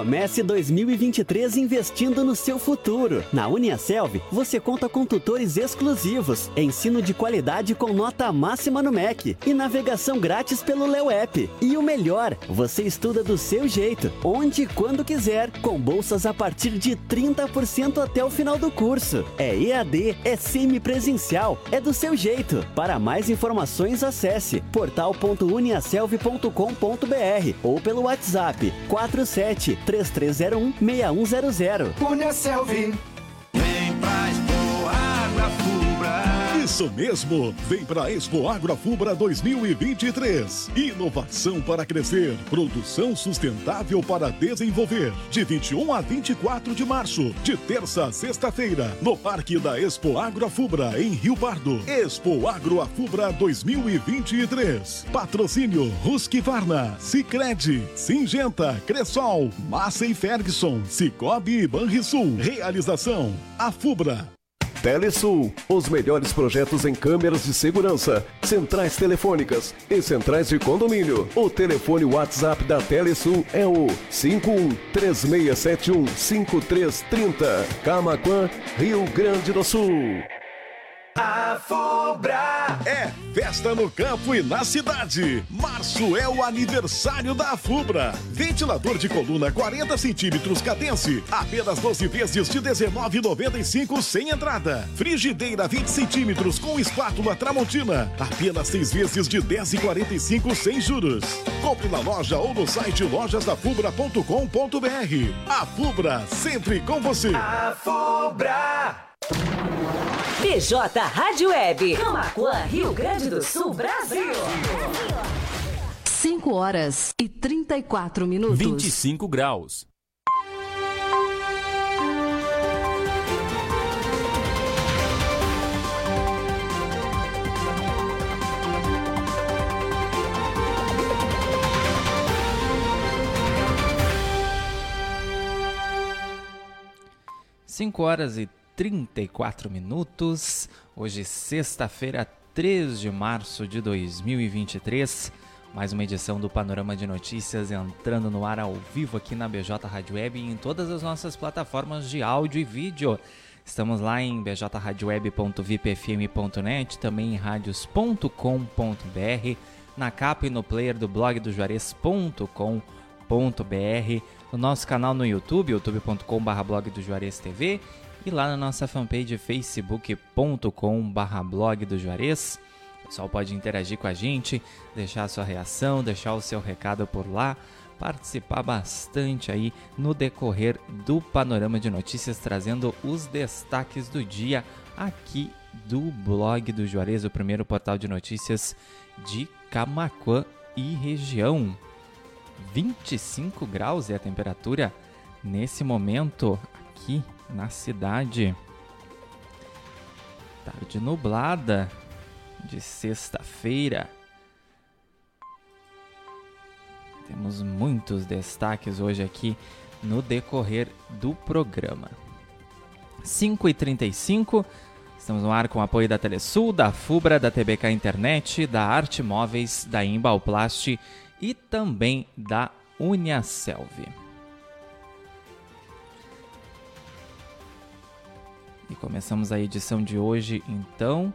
Comece 2023 investindo no seu futuro. Na Uniaselv, você conta com tutores exclusivos, ensino de qualidade com nota máxima no MEC e navegação grátis pelo Leo App. E o melhor, você estuda do seu jeito, onde e quando quiser, com bolsas a partir de 30% até o final do curso. É EAD, é semipresencial, é do seu jeito. Para mais informações, acesse portal.uniaselv.com.br ou pelo WhatsApp 47 3301 6100. Uniaselv. Vem pra expor água Fubra. Isso mesmo! Vem para Expo Agrofubra 2023. Inovação para crescer, produção sustentável para desenvolver. De 21 a 24 de março, de terça a sexta-feira, no Parque da Expo Agrofubra, em Rio Pardo. Expo Agrofubra 2023. Patrocínio Husqvarna, Sicredi, Singenta, Cressol, Massa e Ferguson, Cicobi e Banrisul. Realização: a Fubra. Telesul, os melhores projetos em câmeras de segurança, centrais telefônicas e centrais de condomínio. O telefone WhatsApp da Telesul é o 51 3671 5330. Camaquã, Rio Grande do Sul. É festa no campo e na cidade. Março é o aniversário da Fubra. Ventilador de coluna 40 centímetros cadence, apenas 12 vezes de 19,95 sem entrada. Frigideira 20 centímetros com espátula Tramontina, apenas 6 vezes de 10,45 sem juros. Compre na loja ou no site lojasdafubra.com.br. A Fubra, sempre com você. A Fubra. BJ Rádio Web. Camacuã, Rio Grande do Sul, Brasil. 5 horas e 34 minutos. 25 graus. Cinco horas e 34 minutos. Hoje, sexta-feira, 3 de março de 2023. Mais uma edição do Panorama de Notícias entrando no ar ao vivo aqui na BJ Rádio Web e em todas as nossas plataformas de áudio e vídeo. Estamos lá em bjradioweb.vipfm.net, também em radios.com.br, na capa e no player do blog do Juarez.com.br, no nosso canal no YouTube, youtube.com.br blog do Juarez TV e lá na nossa fanpage facebook.com/barra blog do Juarez. O pessoal pode interagir com a gente, deixar a sua reação, deixar o seu recado por lá, participar bastante aí no decorrer do panorama de notícias, trazendo os destaques do dia aqui do blog do Juarez, o primeiro portal de notícias de Camaquã e região. 25 graus é a temperatura nesse momento aqui na cidade. Tarde nublada de sexta-feira. Temos muitos destaques hoje aqui no decorrer do programa. 5h35, estamos no ar com o apoio da Telesul, da Fubra, da TBK Internet, da Arte Móveis, da Embalplast e também da Uniaselv. E começamos a edição de hoje, então,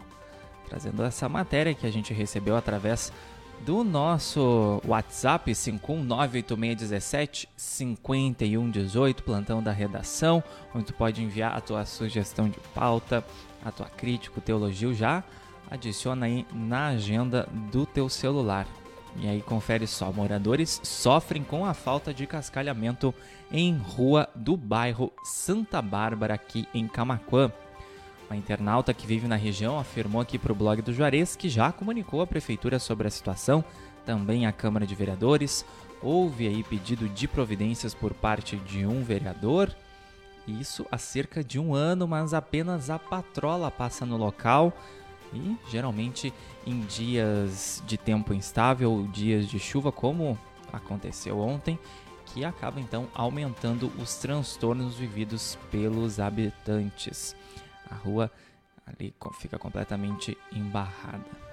trazendo essa matéria que a gente recebeu através do nosso WhatsApp 51986175118, plantão da redação, onde tu pode enviar a tua sugestão de pauta, a tua crítica, o teu elogio já adiciona aí na agenda do teu celular. E aí confere só, moradores sofrem com a falta de cascalhamento em rua do bairro Santa Bárbara aqui em Camaquã. Uma internauta que vive na região afirmou aqui para o blog do Juarez que já comunicou à prefeitura sobre a situação, também à Câmara de Vereadores. Houve aí pedido de providências por parte de um vereador, isso há cerca de um ano, mas apenas a patrola passa no local e geralmente em dias de tempo instável, dias de chuva, como aconteceu ontem, que acaba então aumentando os transtornos vividos pelos habitantes. A rua ali fica completamente embarrada.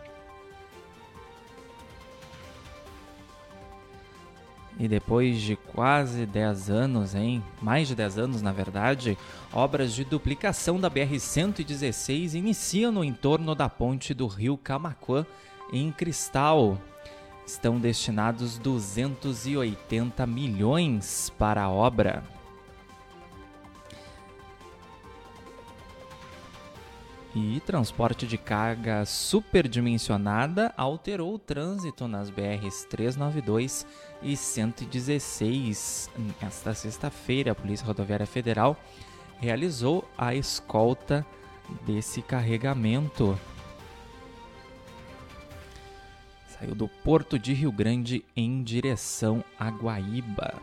E depois de quase 10 anos, hein? Mais de 10 anos, na verdade, obras de duplicação da BR-116 iniciam no entorno da ponte do rio Camaquã, em Cristal. Estão destinados 280 milhões para a obra. E transporte de carga superdimensionada alterou o trânsito nas BRs 392 e 116. Nesta sexta-feira, a Polícia Rodoviária Federal realizou a escolta desse carregamento. Saiu do Porto de Rio Grande em direção a Guaíba.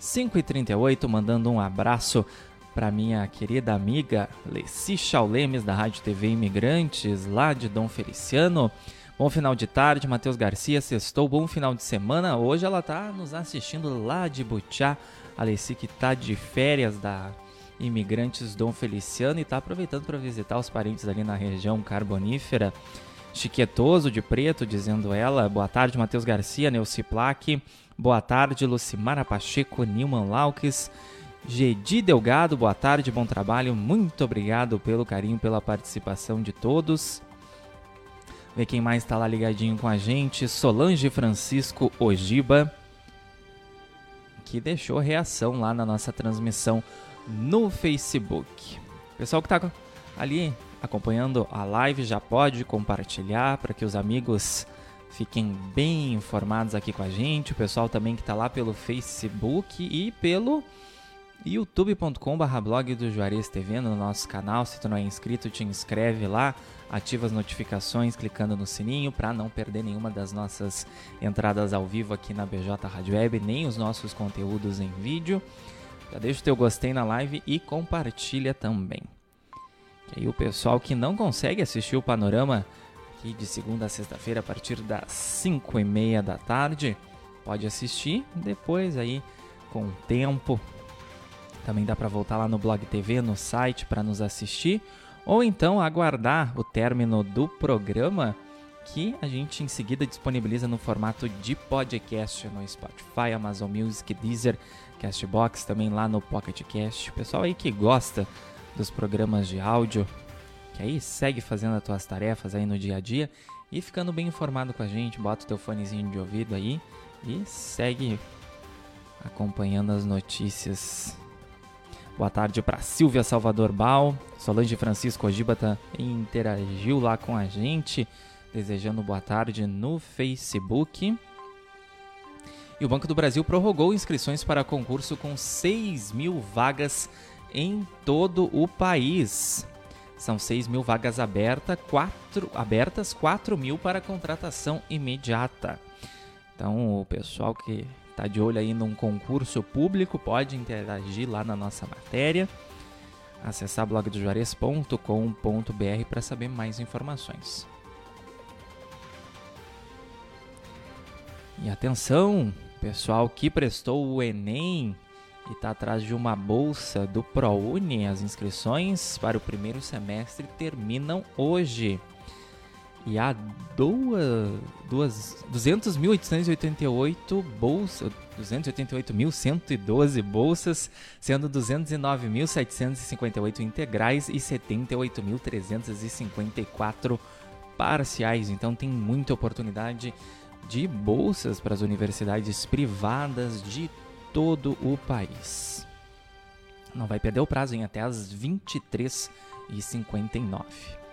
5h38, mandando um abraço para minha querida amiga Leci Chaulemes, da Rádio TV Imigrantes, lá de Dom Feliciano. Bom final de tarde, Matheus Garcia, sextou, bom final de semana. Hoje ela tá nos assistindo lá de Butiá. A Leci que tá de férias da Imigrantes Dom Feliciano e tá aproveitando para visitar os parentes ali na região carbonífera. Chiquetoso de preto, dizendo ela. Boa tarde, Matheus Garcia, Neuci Plaque. Boa tarde, Lucimara Pacheco, Nilman Laukes. Gedi Delgado, boa tarde, bom trabalho, muito obrigado pelo carinho, pela participação de todos. Ver quem mais está lá ligadinho com a gente, Solange Francisco Ojiba, que deixou reação lá na nossa transmissão no Facebook. Pessoal que está ali acompanhando a live já pode compartilhar para que os amigos fiquem bem informados aqui com a gente. O pessoal também que está lá pelo Facebook e pelo youtube.com.br blog do Juarez TV no nosso canal. Se tu não é inscrito, te inscreve lá, ativa as notificações clicando no sininho para não perder nenhuma das nossas entradas ao vivo aqui na BJ Rádio Web, nem os nossos conteúdos em vídeo. Já deixa o teu gostei na live e compartilha também. E aí o pessoal que não consegue assistir o panorama aqui de segunda a sexta-feira a partir das 5 e meia da tarde, pode assistir depois aí com tempo também dá para voltar lá no Blog TV, no site para nos assistir, ou então aguardar o término do programa que a gente em seguida disponibiliza no formato de podcast no Spotify, Amazon Music, Deezer, Castbox, também lá no Pocket Cast. Pessoal aí que gosta dos programas de áudio, que aí segue fazendo as tuas tarefas aí no dia a dia e ficando bem informado com a gente, bota o teu fonezinho de ouvido aí e segue acompanhando as notícias Boa tarde para Silvia Salvador Bal. Solange Francisco Ogibata interagiu lá com a gente, desejando boa tarde no Facebook. E o Banco do Brasil prorrogou inscrições para concurso com 6 mil vagas em todo o país. São 6 mil vagas aberta, quatro, abertas, 4 mil para contratação imediata. Então, o pessoal que tá de olho aí num concurso público, pode interagir lá na nossa matéria. Acessar blogdojuarez.com.br para saber mais informações. E atenção, pessoal que prestou o Enem e está atrás de uma bolsa do ProUni, as inscrições para o primeiro semestre terminam hoje. E há duas, duas 200.888 bolsas, 288.112 bolsas, sendo 209.758 integrais e 78.354 parciais. Então tem muita oportunidade de bolsas para as universidades privadas de todo o país. Não vai perder o prazo em até as 23h59.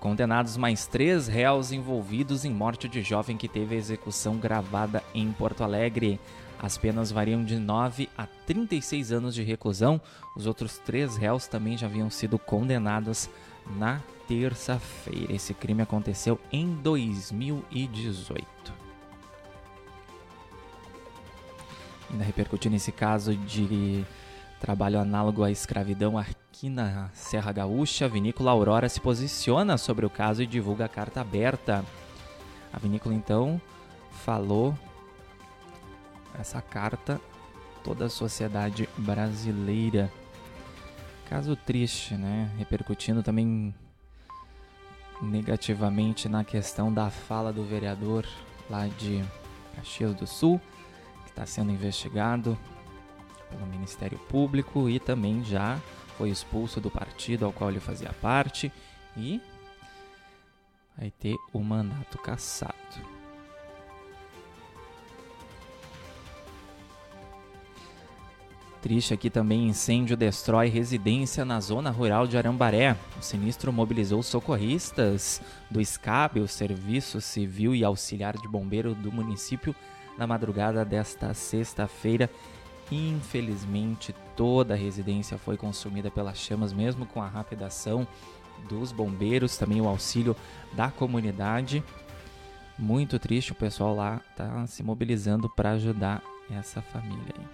Condenados mais três réus envolvidos em morte de jovem que teve a execução gravada em Porto Alegre. As penas variam de 9 a 36 anos de reclusão. Os outros três réus também já haviam sido condenados na terça-feira. Esse crime aconteceu em 2018. Ainda repercutindo esse caso de trabalho análogo à escravidão aqui na Serra Gaúcha, a vinícola Aurora se posiciona sobre o caso e divulga a carta aberta. A vinícola então falou essa carta toda a sociedade brasileira. Caso triste, né? Repercutindo também negativamente na questão da fala do vereador lá de Caxias do Sul, que está sendo investigado pelo Ministério Público e também já foi expulso do partido ao qual ele fazia parte e vai ter o mandato cassado. Triste aqui também, incêndio destrói residência na zona rural de Arambaré. O sinistro mobilizou socorristas do SCAB, o Serviço Civil e Auxiliar de Bombeiro do município, na madrugada desta sexta-feira. Infelizmente, toda a residência foi consumida pelas chamas, mesmo com a rápida ação dos bombeiros, também o auxílio da comunidade. Muito triste, o pessoal lá está se mobilizando para ajudar essa família aí.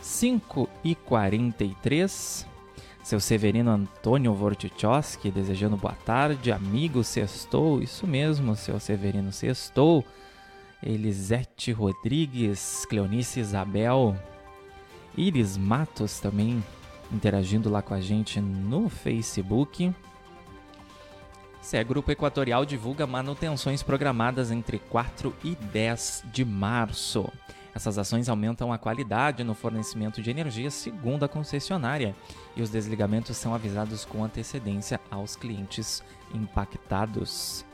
5 e 43. Seu Severino Antônio Vortichowski desejando boa tarde, amigo Sextou, isso mesmo, seu Severino Sextou. Elisete Rodrigues, Cleonice Isabel, Iris Matos também interagindo lá com a gente no Facebook. CE Grupo Equatorial divulga manutenções programadas entre 4 e 10 de março. Essas ações aumentam a qualidade no fornecimento de energia, segundo a concessionária, e os desligamentos são avisados com antecedência aos clientes impactados.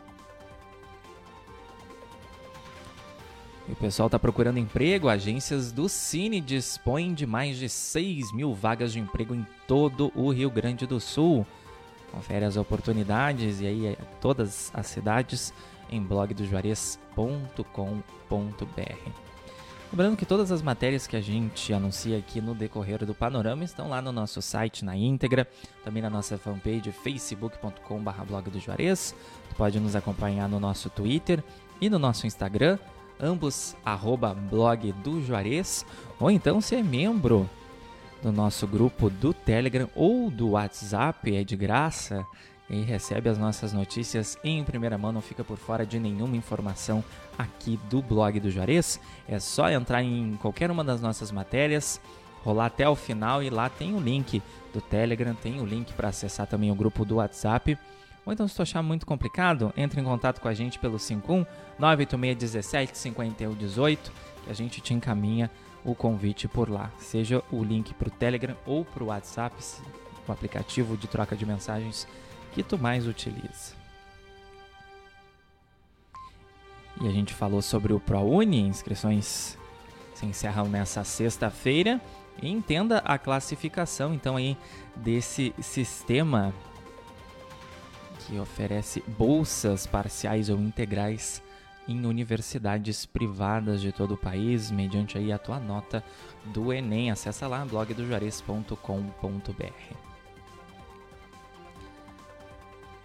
O pessoal está procurando emprego. Agências do Cine dispõem de mais de 6 mil vagas de emprego em todo o Rio Grande do Sul. Confere as oportunidades e aí é, todas as cidades em blogdojuarez.com.br. Lembrando que todas as matérias que a gente anuncia aqui no decorrer do panorama estão lá no nosso site na íntegra, também na nossa fanpage facebook.com.br blog do Juarez. Tu pode nos acompanhar no nosso Twitter e no nosso Instagram, ambos arroba blog do Juarez, ou então ser membro do nosso grupo do Telegram ou do WhatsApp, é de graça e recebe as nossas notícias em primeira mão, não fica por fora de nenhuma informação aqui do blog do Juarez. É só entrar em qualquer uma das nossas matérias, rolar até o final e lá tem o link do Telegram, tem o link para acessar também o grupo do WhatsApp. Ou então, se tu achar muito complicado, entre em contato com a gente pelo 51 986 5118, que a gente te encaminha o convite por lá. Seja o link para o Telegram ou para o WhatsApp, o aplicativo de troca de mensagens que tu mais utiliza? E a gente falou sobre o ProUni, inscrições se encerram nessa sexta-feira. Entenda a classificação então aí desse sistema que oferece bolsas parciais ou integrais em universidades privadas de todo o país, mediante aí a tua nota do Enem. Acesse lá blogdojuarez.com.br.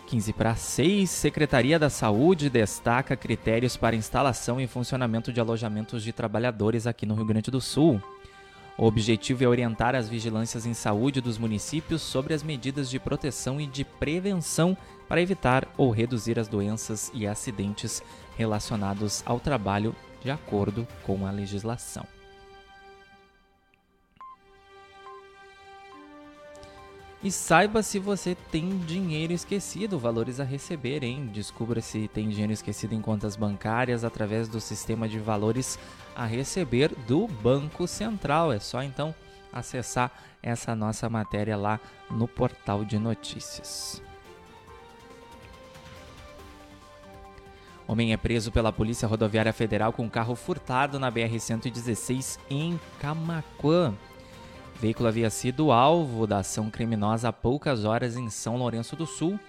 15 para 6, Secretaria da Saúde destaca critérios para instalação e funcionamento de alojamentos de trabalhadores aqui no Rio Grande do Sul. O objetivo é orientar as vigilâncias em saúde dos municípios sobre as medidas de proteção e de prevenção para evitar ou reduzir as doenças e acidentes relacionados ao trabalho de acordo com a legislação. E saiba se você tem dinheiro esquecido, valores a receber, hein? Descubra se tem dinheiro esquecido em contas bancárias através do sistema de valores a receber do Banco Central. É só então acessar essa nossa matéria lá no portal de notícias. Homem é preso pela Polícia Rodoviária Federal com carro furtado na BR-116 em Camaquã. O veículo havia sido alvo da ação criminosa há poucas horas em São Lourenço do Sul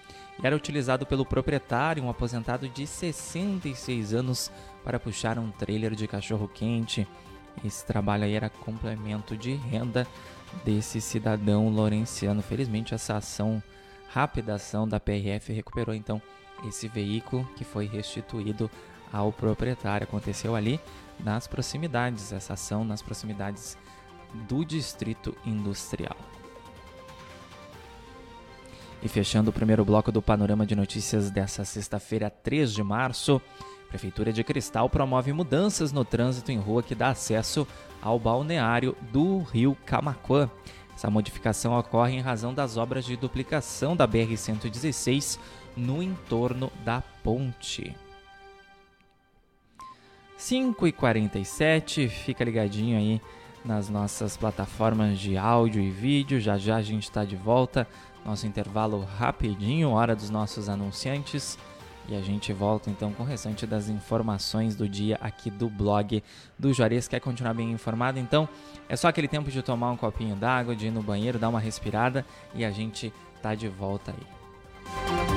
e era utilizado pelo proprietário, um aposentado de 66 anos, para puxar um trailer de cachorro-quente. Esse trabalho aí era complemento de renda desse cidadão lourenciano. Felizmente, essa ação, rápida ação da PRF, recuperou então esse veículo que foi restituído ao proprietário. Aconteceu ali nas proximidades, essa ação nas proximidades do Distrito Industrial. E fechando o primeiro bloco do panorama de notícias dessa sexta-feira, 3 de março, Prefeitura de Cristal promove mudanças no trânsito em rua que dá acesso ao balneário do Rio Camaquã. Essa modificação ocorre em razão das obras de duplicação da BR-116 no entorno da ponte. 5h47, fica ligadinho aí nas nossas plataformas de áudio e vídeo. Já já a gente está de volta. Nosso intervalo rapidinho, hora dos nossos anunciantes. E a gente volta então com o restante das informações do dia aqui do blog do Juarez. Quer continuar bem informado? Então é só aquele tempo de tomar um copinho d'água, de ir no banheiro, dar uma respirada e a gente tá de volta aí.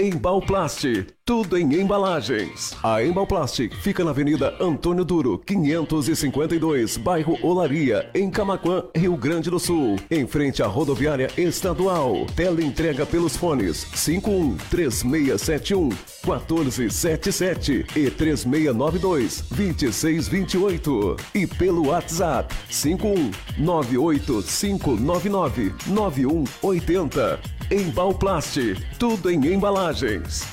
Embalplast, tudo em embalagens. A Embalplast fica na Avenida Antônio Duro, 552, bairro Olaria, em Camaquã, Rio Grande do Sul, em frente à rodoviária estadual. Tela entrega pelos fones 51 3671 1477 e 3692 2628 e pelo WhatsApp 51 98599 9180. Embalplast, tudo em embalagens.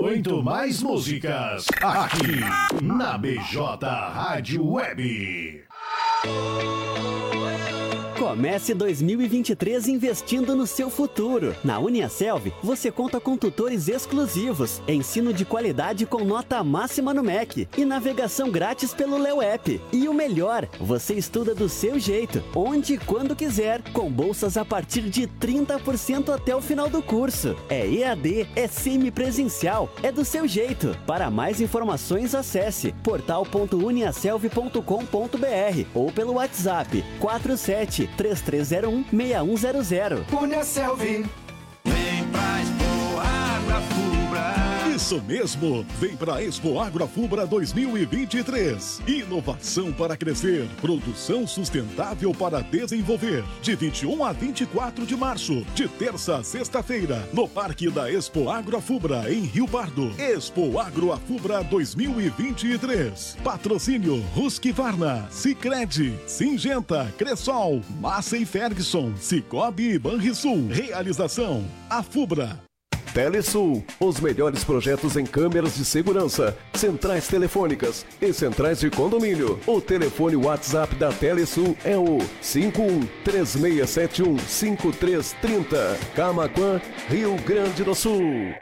Muito mais músicas aqui na BJ Rádio Web. Comece 2023 investindo no seu futuro. Na Uniaselv, você conta com tutores exclusivos, ensino de qualidade com nota máxima no MEC e navegação grátis pelo Leo App. E o melhor, você estuda do seu jeito, onde e quando quiser, com bolsas a partir de 30% até o final do curso. É EAD, é semipresencial, é do seu jeito. Para mais informações, acesse portal.uniaselv.com.br ou pelo WhatsApp 47 3301 6100. Punha Selvi. Isso mesmo! Vem para Expo Agrofubra 2023. Inovação para crescer, produção sustentável para desenvolver. De 21 a 24 de março, de terça a sexta-feira, no Parque da Expo Agrofubra, em Rio Pardo. Expo Agrofubra 2023. Patrocínio Husqvarna, Sicredi, Singenta, Cressol, Massa e Ferguson, Cicobi e Banrisul. Realização: a Fubra. Telesul, os melhores projetos em câmeras de segurança, centrais telefônicas e centrais de condomínio. O telefone WhatsApp da Telesul é o 51 3671 5330. Camaquã, Rio Grande do Sul.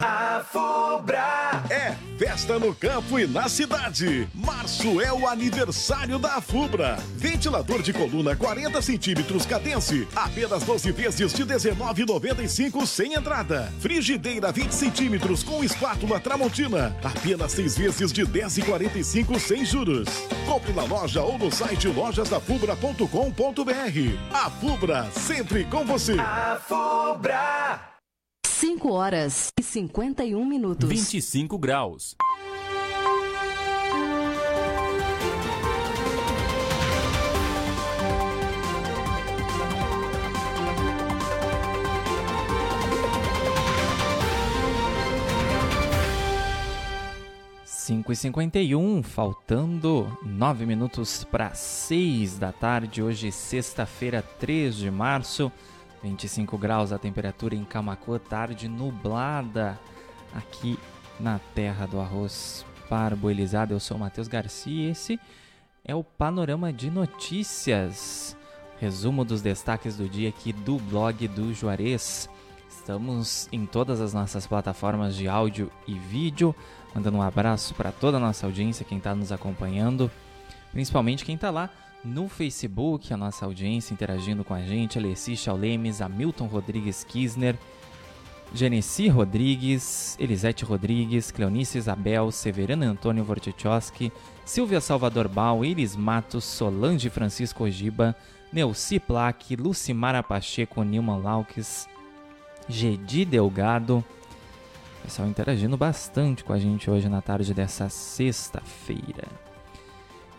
A Fubra. É festa no campo e na cidade. Março é o aniversário da Fubra. Ventilador de coluna 40 centímetros cadence, apenas 12 vezes de 19,95 sem entrada. Frigideira 20 centímetros com espátula Tramontina, apenas 6 vezes de 10,45 sem juros. Compre na loja ou no site lojasdafubra.com.br. A Fubra, sempre com você. A Fubra. 5 horas e 51 minutos. 25 graus. Cinco e 51, faltando 9 minutos para 6 da tarde, hoje sexta-feira, 3 de março. 25 graus a temperatura em Camacuã, tarde nublada aqui na terra do arroz parboilizado. Eu sou Matheus Garcia e esse é o Panorama de Notícias. Resumo dos destaques do dia aqui do blog do Juarez. Estamos em todas as nossas plataformas de áudio e vídeo. Mandando um abraço para toda a nossa audiência, quem está nos acompanhando, principalmente quem está lá no Facebook, a nossa audiência interagindo com a gente, Alessi Chaulemes, Hamilton Rodrigues Kisner, Genesi Rodrigues, Elisete Rodrigues, Cleonice Isabel, Severino Antônio Vortichowski, Silvia Salvador Bal, Iris Matos, Solange Francisco Ogiba, Neuci Plaque, Lucimara Pacheco, Nilman Laukes, Gedi Delgado. Pessoal interagindo bastante com a gente hoje na tarde dessa sexta-feira.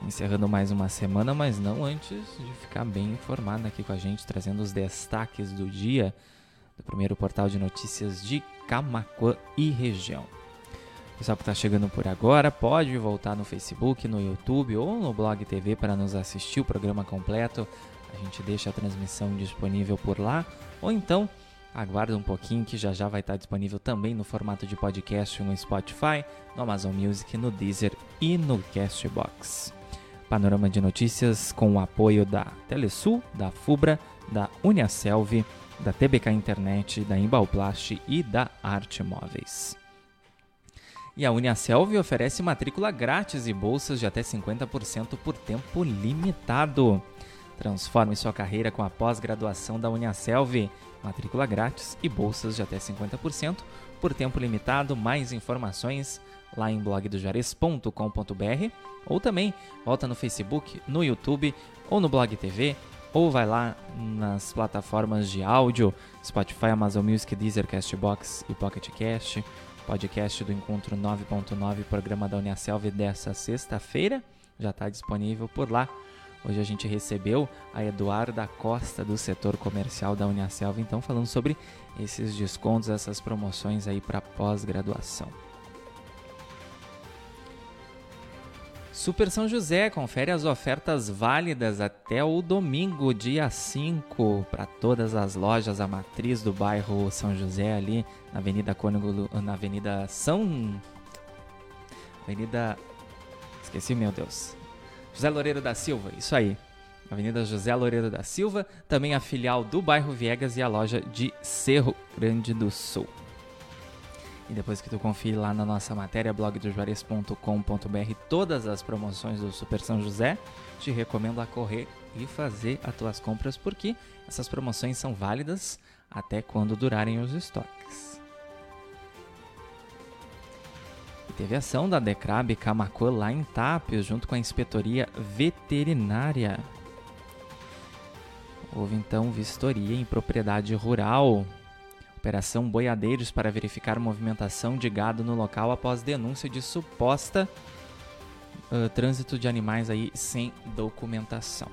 Encerrando mais uma semana, mas não antes de ficar bem informado aqui com a gente, trazendo os destaques do dia do primeiro portal de notícias de Camacuã e região. Pessoal que está chegando por agora, pode voltar no Facebook, no YouTube ou no Blog TV para nos assistir o programa completo. A gente deixa a transmissão disponível por lá. Ou então, aguarda um pouquinho que já já vai estar disponível também no formato de podcast no Spotify, no Amazon Music, no Deezer e no Castbox. Panorama de notícias com o apoio da Telesul, da Fubra, da Uniaselv, da TBK Internet, da Embalplast e da Arte Móveis. E a Uniaselv oferece matrícula grátis e bolsas de até 50% por tempo limitado. Transforme sua carreira com a pós-graduação da Uniaselv. Matrícula grátis e bolsas de até 50% por tempo limitado. Mais informações lá em blogdojares.com.br ou também volta no Facebook, no YouTube ou no Blog TV ou vai lá nas plataformas de áudio, Spotify, Amazon Music, Deezer, Castbox e Pocket Cast, podcast do Encontro 9.9, programa da Uniaselv dessa sexta-feira, já está disponível por lá. Hoje a gente recebeu a Eduarda Costa do setor comercial da Uniaselv, então falando sobre esses descontos, essas promoções aí para pós-graduação. Super São José confere as ofertas válidas até o domingo, dia 5, para todas as lojas, a matriz do bairro São José, ali na Avenida Cônigo, na Avenida São. Avenida. Esqueci, meu Deus. José Loureiro da Silva, isso aí. Avenida José Loureiro da Silva, também a filial do bairro Viegas e a loja de Cerro Grande do Sul. E depois que tu confie lá na nossa matéria blogdojuarez.com.br todas as promoções do Super São José, te recomendo a correr e fazer as tuas compras porque essas promoções são válidas até quando durarem os estoques. E teve ação da Decrab Camacuã lá em Tápios, junto com a Inspetoria Veterinária. Houve então vistoria em propriedade rural Operação Boiadeiros para verificar movimentação de gado no local após denúncia de suposta uh, trânsito de animais aí sem documentação.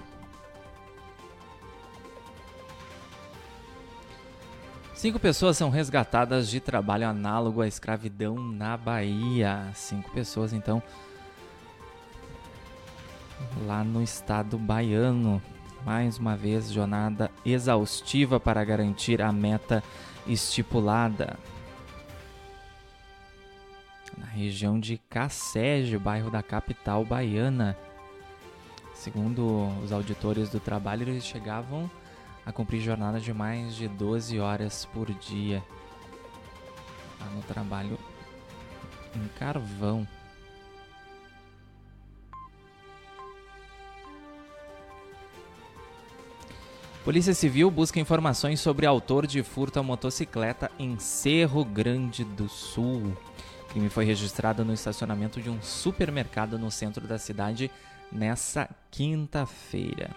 Cinco pessoas são resgatadas de trabalho análogo à escravidão na Bahia. Cinco pessoas, então, lá no estado baiano. Mais uma vez, jornada exaustiva para garantir a meta estipulada na região de Cacege, bairro da capital baiana. Segundo os auditores do trabalho, eles chegavam a cumprir jornadas de mais de 12 horas por dia no trabalho em carvão. Polícia Civil busca informações sobre autor de furto à motocicleta em Cerro Grande do Sul. O crime foi registrado no estacionamento de um supermercado no centro da cidade nessa quinta-feira.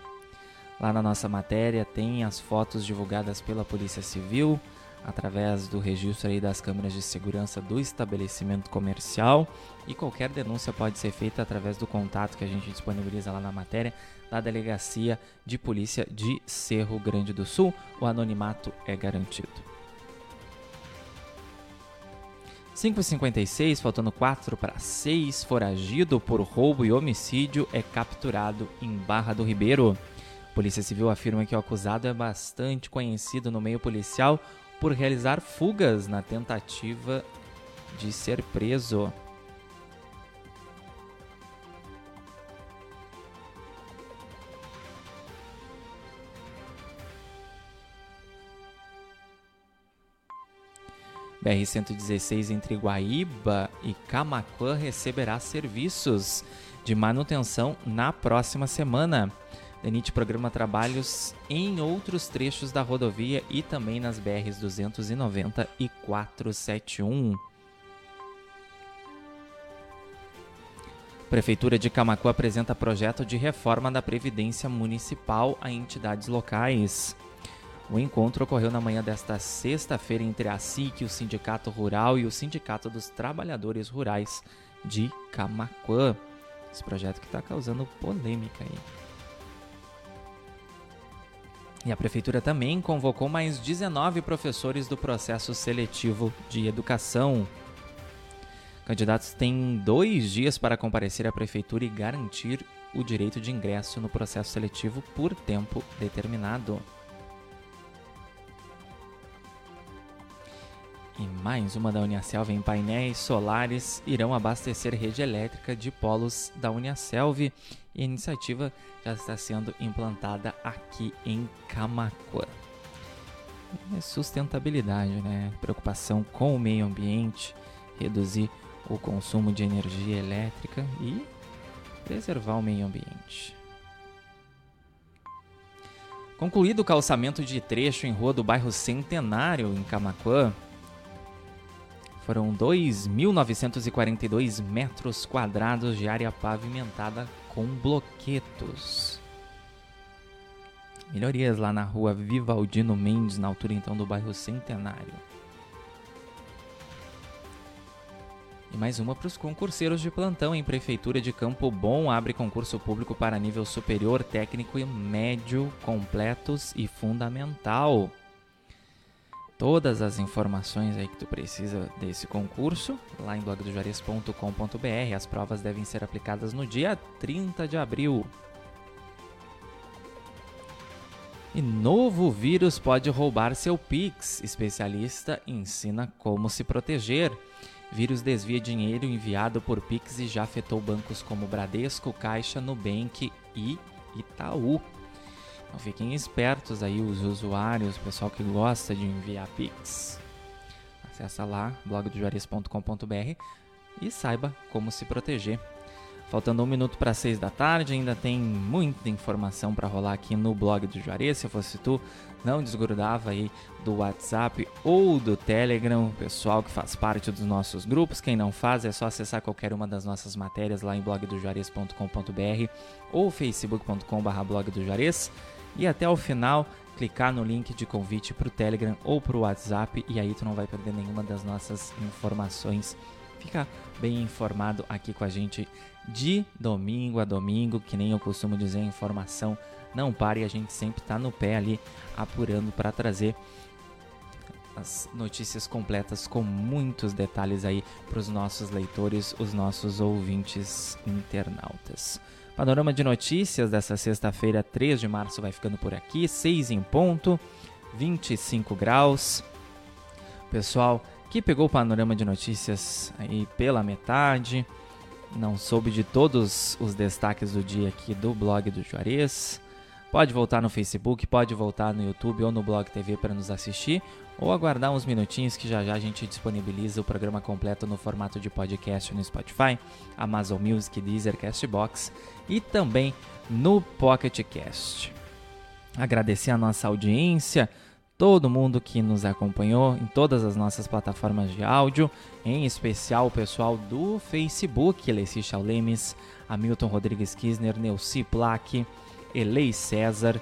Lá na nossa matéria tem as fotos divulgadas pela Polícia Civil através do registro aí das câmeras de segurança do estabelecimento comercial e qualquer denúncia pode ser feita através do contato que a gente disponibiliza lá na matéria da Delegacia de Polícia de Cerro Grande do Sul. O anonimato é garantido. 5h56, faltando 4 para 6, foragido por roubo e homicídio é capturado em Barra do Ribeiro. Polícia Civil afirma que o acusado é bastante conhecido no meio policial por realizar fugas na tentativa de ser preso. BR-116 entre Guaíba e Camaquã receberá serviços de manutenção na próxima semana. DENIT programa trabalhos em outros trechos da rodovia e também nas BRs 290 e 471. Prefeitura de Camacuã apresenta projeto de reforma da Previdência Municipal a entidades locais. O encontro ocorreu na manhã desta sexta-feira entre a SIC, o Sindicato Rural e o Sindicato dos Trabalhadores Rurais de Camacuã. Esse projeto que está causando polêmica aí. E a prefeitura também convocou mais 19 professores do processo seletivo de educação. Candidatos têm dois dias para comparecer à prefeitura e garantir o direito de ingresso no processo seletivo por tempo determinado. E mais uma da Uniaselv em painéis solares irão abastecer rede elétrica de polos da Uniaselv. E a iniciativa já está sendo implantada aqui em Camacuã. É sustentabilidade, né? Preocupação com o meio ambiente, reduzir o consumo de energia elétrica e preservar o meio ambiente. Concluído o calçamento de trecho em rua do bairro Centenário, em Camacuã, foram 2.942 metros quadrados de área pavimentada com bloquetos. Melhorias lá na rua Vivaldino Mendes, na altura então do bairro Centenário. E mais uma para os concurseiros de plantão em Prefeitura de Campo Bom. Abre concurso público para nível superior, técnico e médio, completos e fundamental. Todas as informações aí que tu precisa desse concurso, lá em blogdojuarez.com.br. As provas devem ser aplicadas no dia 30 de abril. E novo vírus pode roubar seu Pix. Especialista ensina como se proteger. Vírus desvia dinheiro enviado por Pix e já afetou bancos como Bradesco, Caixa, Nubank e Itaú. Então fiquem espertos aí os usuários, o pessoal que gosta de enviar Pix. Acesse lá blogdojuarez.com.br e saiba como se proteger. Faltando um minuto para seis da tarde, ainda tem muita informação para rolar aqui no blog do Juarez. Se eu fosse tu, não desgrudava aí do WhatsApp ou do Telegram, o pessoal que faz parte dos nossos grupos. Quem não faz, é só acessar qualquer uma das nossas matérias lá em blogdojuarez.com.br ou facebook.com.br blog. E até o final, clicar no link de convite para o Telegram ou para o WhatsApp e aí tu não vai perder nenhuma das nossas informações. Fica bem informado aqui com a gente de domingo a domingo, que nem eu costumo dizer, informação não para e a gente sempre está no pé ali apurando para trazer as notícias completas com muitos detalhes aí para os nossos leitores, os nossos ouvintes internautas. Panorama de notícias dessa sexta-feira, 3 de março, vai ficando por aqui, 6 em ponto, 25 graus. Pessoal que pegou o panorama de notícias aí pela metade, não soube de todos os destaques do dia aqui do blog do Juarez, pode voltar no Facebook, pode voltar no YouTube ou no Blog TV para nos assistir, ou aguardar uns minutinhos que já já a gente disponibiliza o programa completo no formato de podcast no Spotify, Amazon Music, Deezer, Castbox e também no Pocket Cast. Agradecer a nossa audiência, todo mundo que nos acompanhou em todas as nossas plataformas de áudio, em especial o pessoal do Facebook, Leci Chaulemes, Hamilton Rodrigues Kisner, Neuci Plaque, Elei César,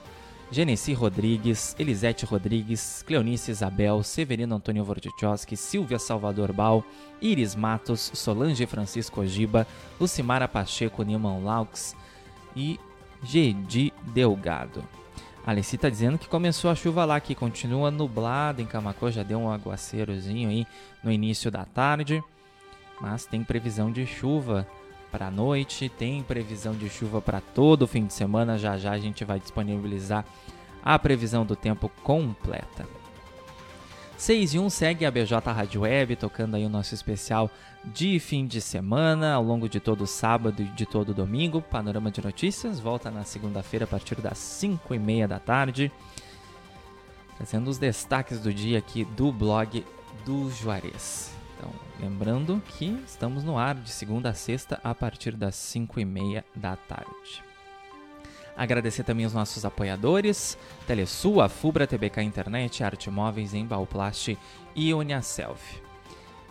Genesi Rodrigues, Elisete Rodrigues, Cleonice Isabel, Severino Antônio Vortichowski, Silvia Salvador Bal, Iris Matos, Solange Francisco Ogiba, Lucimara Pacheco Nilman Laux e Gedi Delgado. Alessi está dizendo que começou a chuva lá, que continua nublado em Camacô, já deu um aguaceirozinho aí no início da tarde, mas tem previsão de chuva para a noite, tem previsão de chuva para todo o fim de semana. Já já a gente vai disponibilizar a previsão do tempo completa. 6 e 1 segue a BJ Rádio Web, tocando aí o nosso especial de fim de semana, ao longo de todo sábado e de todo domingo. Panorama de Notícias volta na segunda-feira a partir das 5 e meia da tarde, trazendo os destaques do dia aqui do blog do Juarez. Então, lembrando que estamos no ar de segunda a sexta a partir das 5 e meia da tarde. Agradecer também os nossos apoiadores, Telesul, a Fubra, TBK Internet, Arte Móveis, Embalplast e Uniaselv.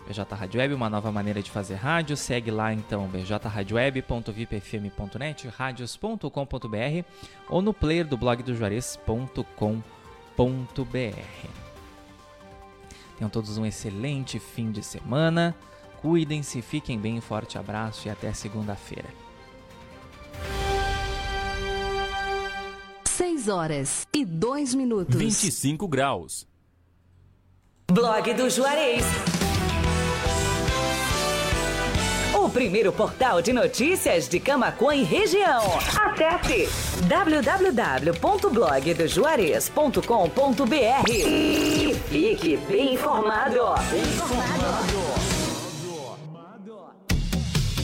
BJ Rádio Web, uma nova maneira de fazer rádio. Segue lá então bjradioweb.vipfm.net, radios.com.br ou no player do blog do Juarez.com.br. Tenham todos um excelente fim de semana. Cuidem-se, fiquem bem, forte abraço e até segunda-feira. 6 horas e 2 minutos. 25 graus. Blog do Juarez. Primeiro portal de notícias de Camacuã e região. Acesse www.blogdojuarez.com.br e fique bem informado. Bem informado.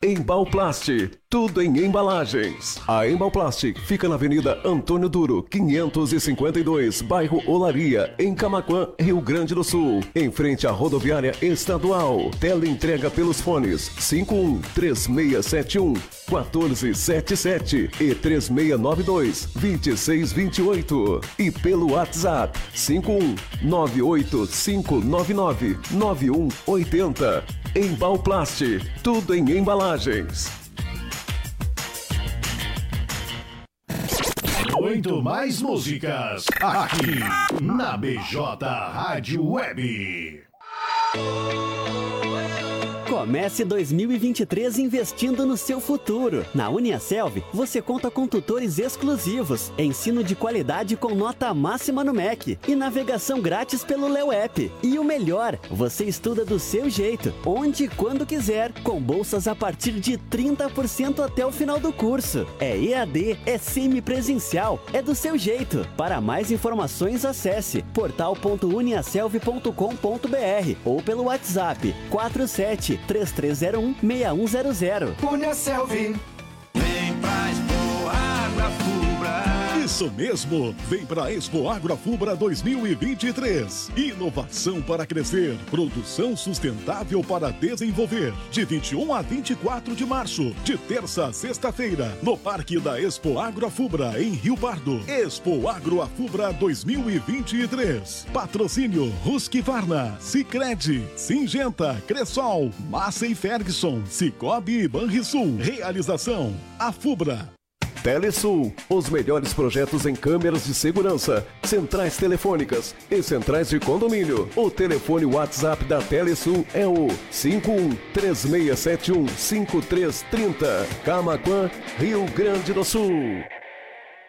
Embalplast, tudo em embalagens. A Embalplast fica na Avenida Antônio Duro, 552, bairro Olaria, em Camaquã, Rio Grande do Sul, em frente à rodoviária estadual. Teleentrega pelos fones 51 3671 1477 e 3692 2628 e pelo WhatsApp 51 98599 9180. Embalplast, tudo em embalagens. Muito mais músicas aqui na BJ Rádio Web. Comece 2023 investindo no seu futuro. Na Uniaselv, você conta com tutores exclusivos, ensino de qualidade com nota máxima no MEC e navegação grátis pelo Leo App. E o melhor, você estuda do seu jeito, onde e quando quiser, com bolsas a partir de 30% até o final do curso. É EAD, é semipresencial, é do seu jeito. Para mais informações, acesse portal.uniaselv.com.br ou pelo WhatsApp 47 3301 6100. Punha Selvi. Vem pra Expo Água Fubra. Isso mesmo! Vem para Expo Agrofubra 2023. Inovação para crescer, produção sustentável para desenvolver. De 21 a 24 de março, de terça a sexta-feira, no Parque da Expo Agrofubra, em Rio Pardo. Expo Agroafubra 2023. Patrocínio Husqvarna, Sicredi, Singenta, Cressol, Massa e Ferguson, Cicobi e Banrisul. Realização: Afubra. Telesul, os melhores projetos em câmeras de segurança, centrais telefônicas e centrais de condomínio. O telefone WhatsApp da Telesul é o 51 3671 5330. Camaquã, Rio Grande do Sul.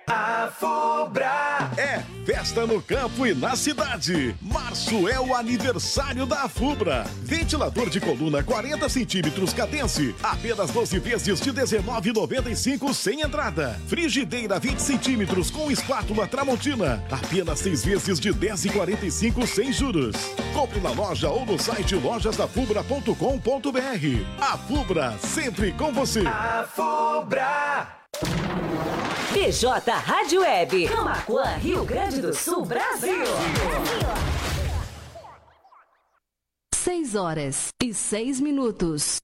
A Fubra. É festa no campo e na cidade. Março é o aniversário da Fubra. Ventilador de coluna 40 centímetros cadence, apenas 12 vezes de 19,95 sem entrada. Frigideira 20 centímetros com espátula Tramontina, apenas 6 vezes de 10,45 sem juros. Compre na loja ou no site lojasdafubra.com.br. A Fubra, sempre com você. A Fubra. BJ Rádio Web. Camacuã, Rio Grande do Sul, Brasil. 6 horas e 6 minutos.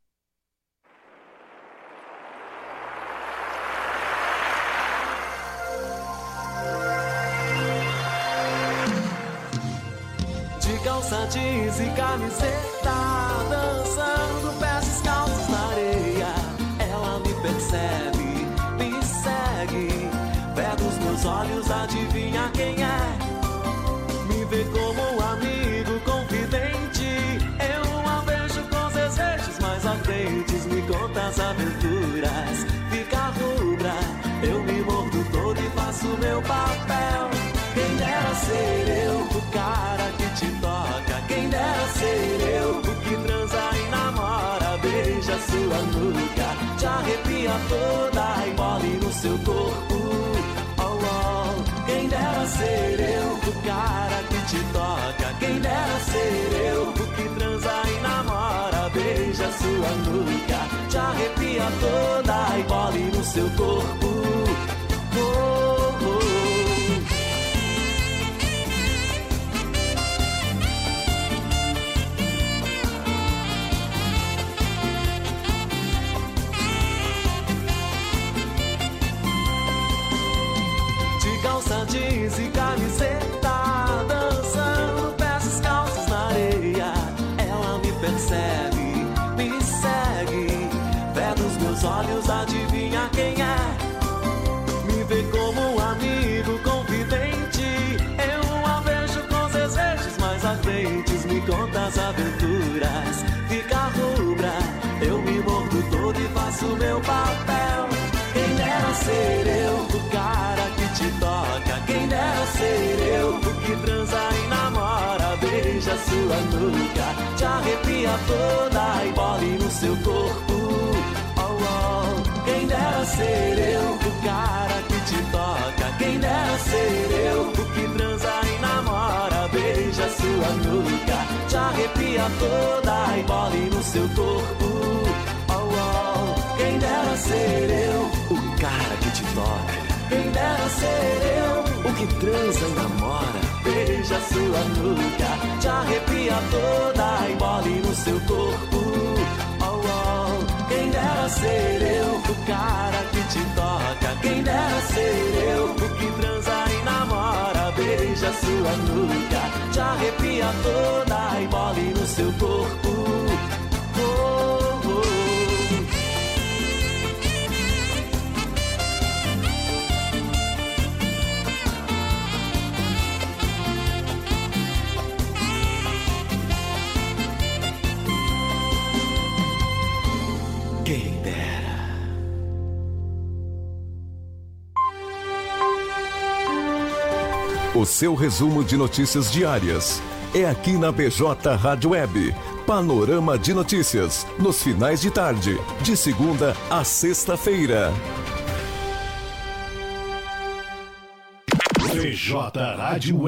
De calça jeans e camiseta, dançando ser eu o cara que te toca. Quem dera ser eu o que transa e namora. nuca, te arrepia toda e mole no seu corpo. Oh, oh, quem dera ser eu, o cara que te toca. Quem dera ser eu, o que transa e namora. Beija sua nuca, te arrepia toda e mole no seu corpo. Aventuras, fica rubra. Eu me mordo todo e faço meu papel. Quem dera ser eu, o cara que te toca. Quem dera ser eu, o que transa e namora. Beija sua nuca, te arrepia toda e bole no seu corpo. Oh, oh. Quem dera ser eu, o cara que te toca. Quem dera ser eu, Sua nuca, te arrepia toda e bole no seu corpo. Oh, oh. Quem dera ser eu, o cara que te toca. Quem dera ser eu, o que transa e namora. Beija sua nuca, te arrepia toda e bole no seu corpo. Oh, oh. Quem dera ser eu, o cara que te toca. Quem dera ser eu, o que transa. Beija sua nuca, te arrepia toda e bole no seu corpo. Seu resumo de notícias diárias é aqui na BJ Rádio Web. Panorama de notícias nos finais de tarde, de segunda a sexta-feira. BJ Rádio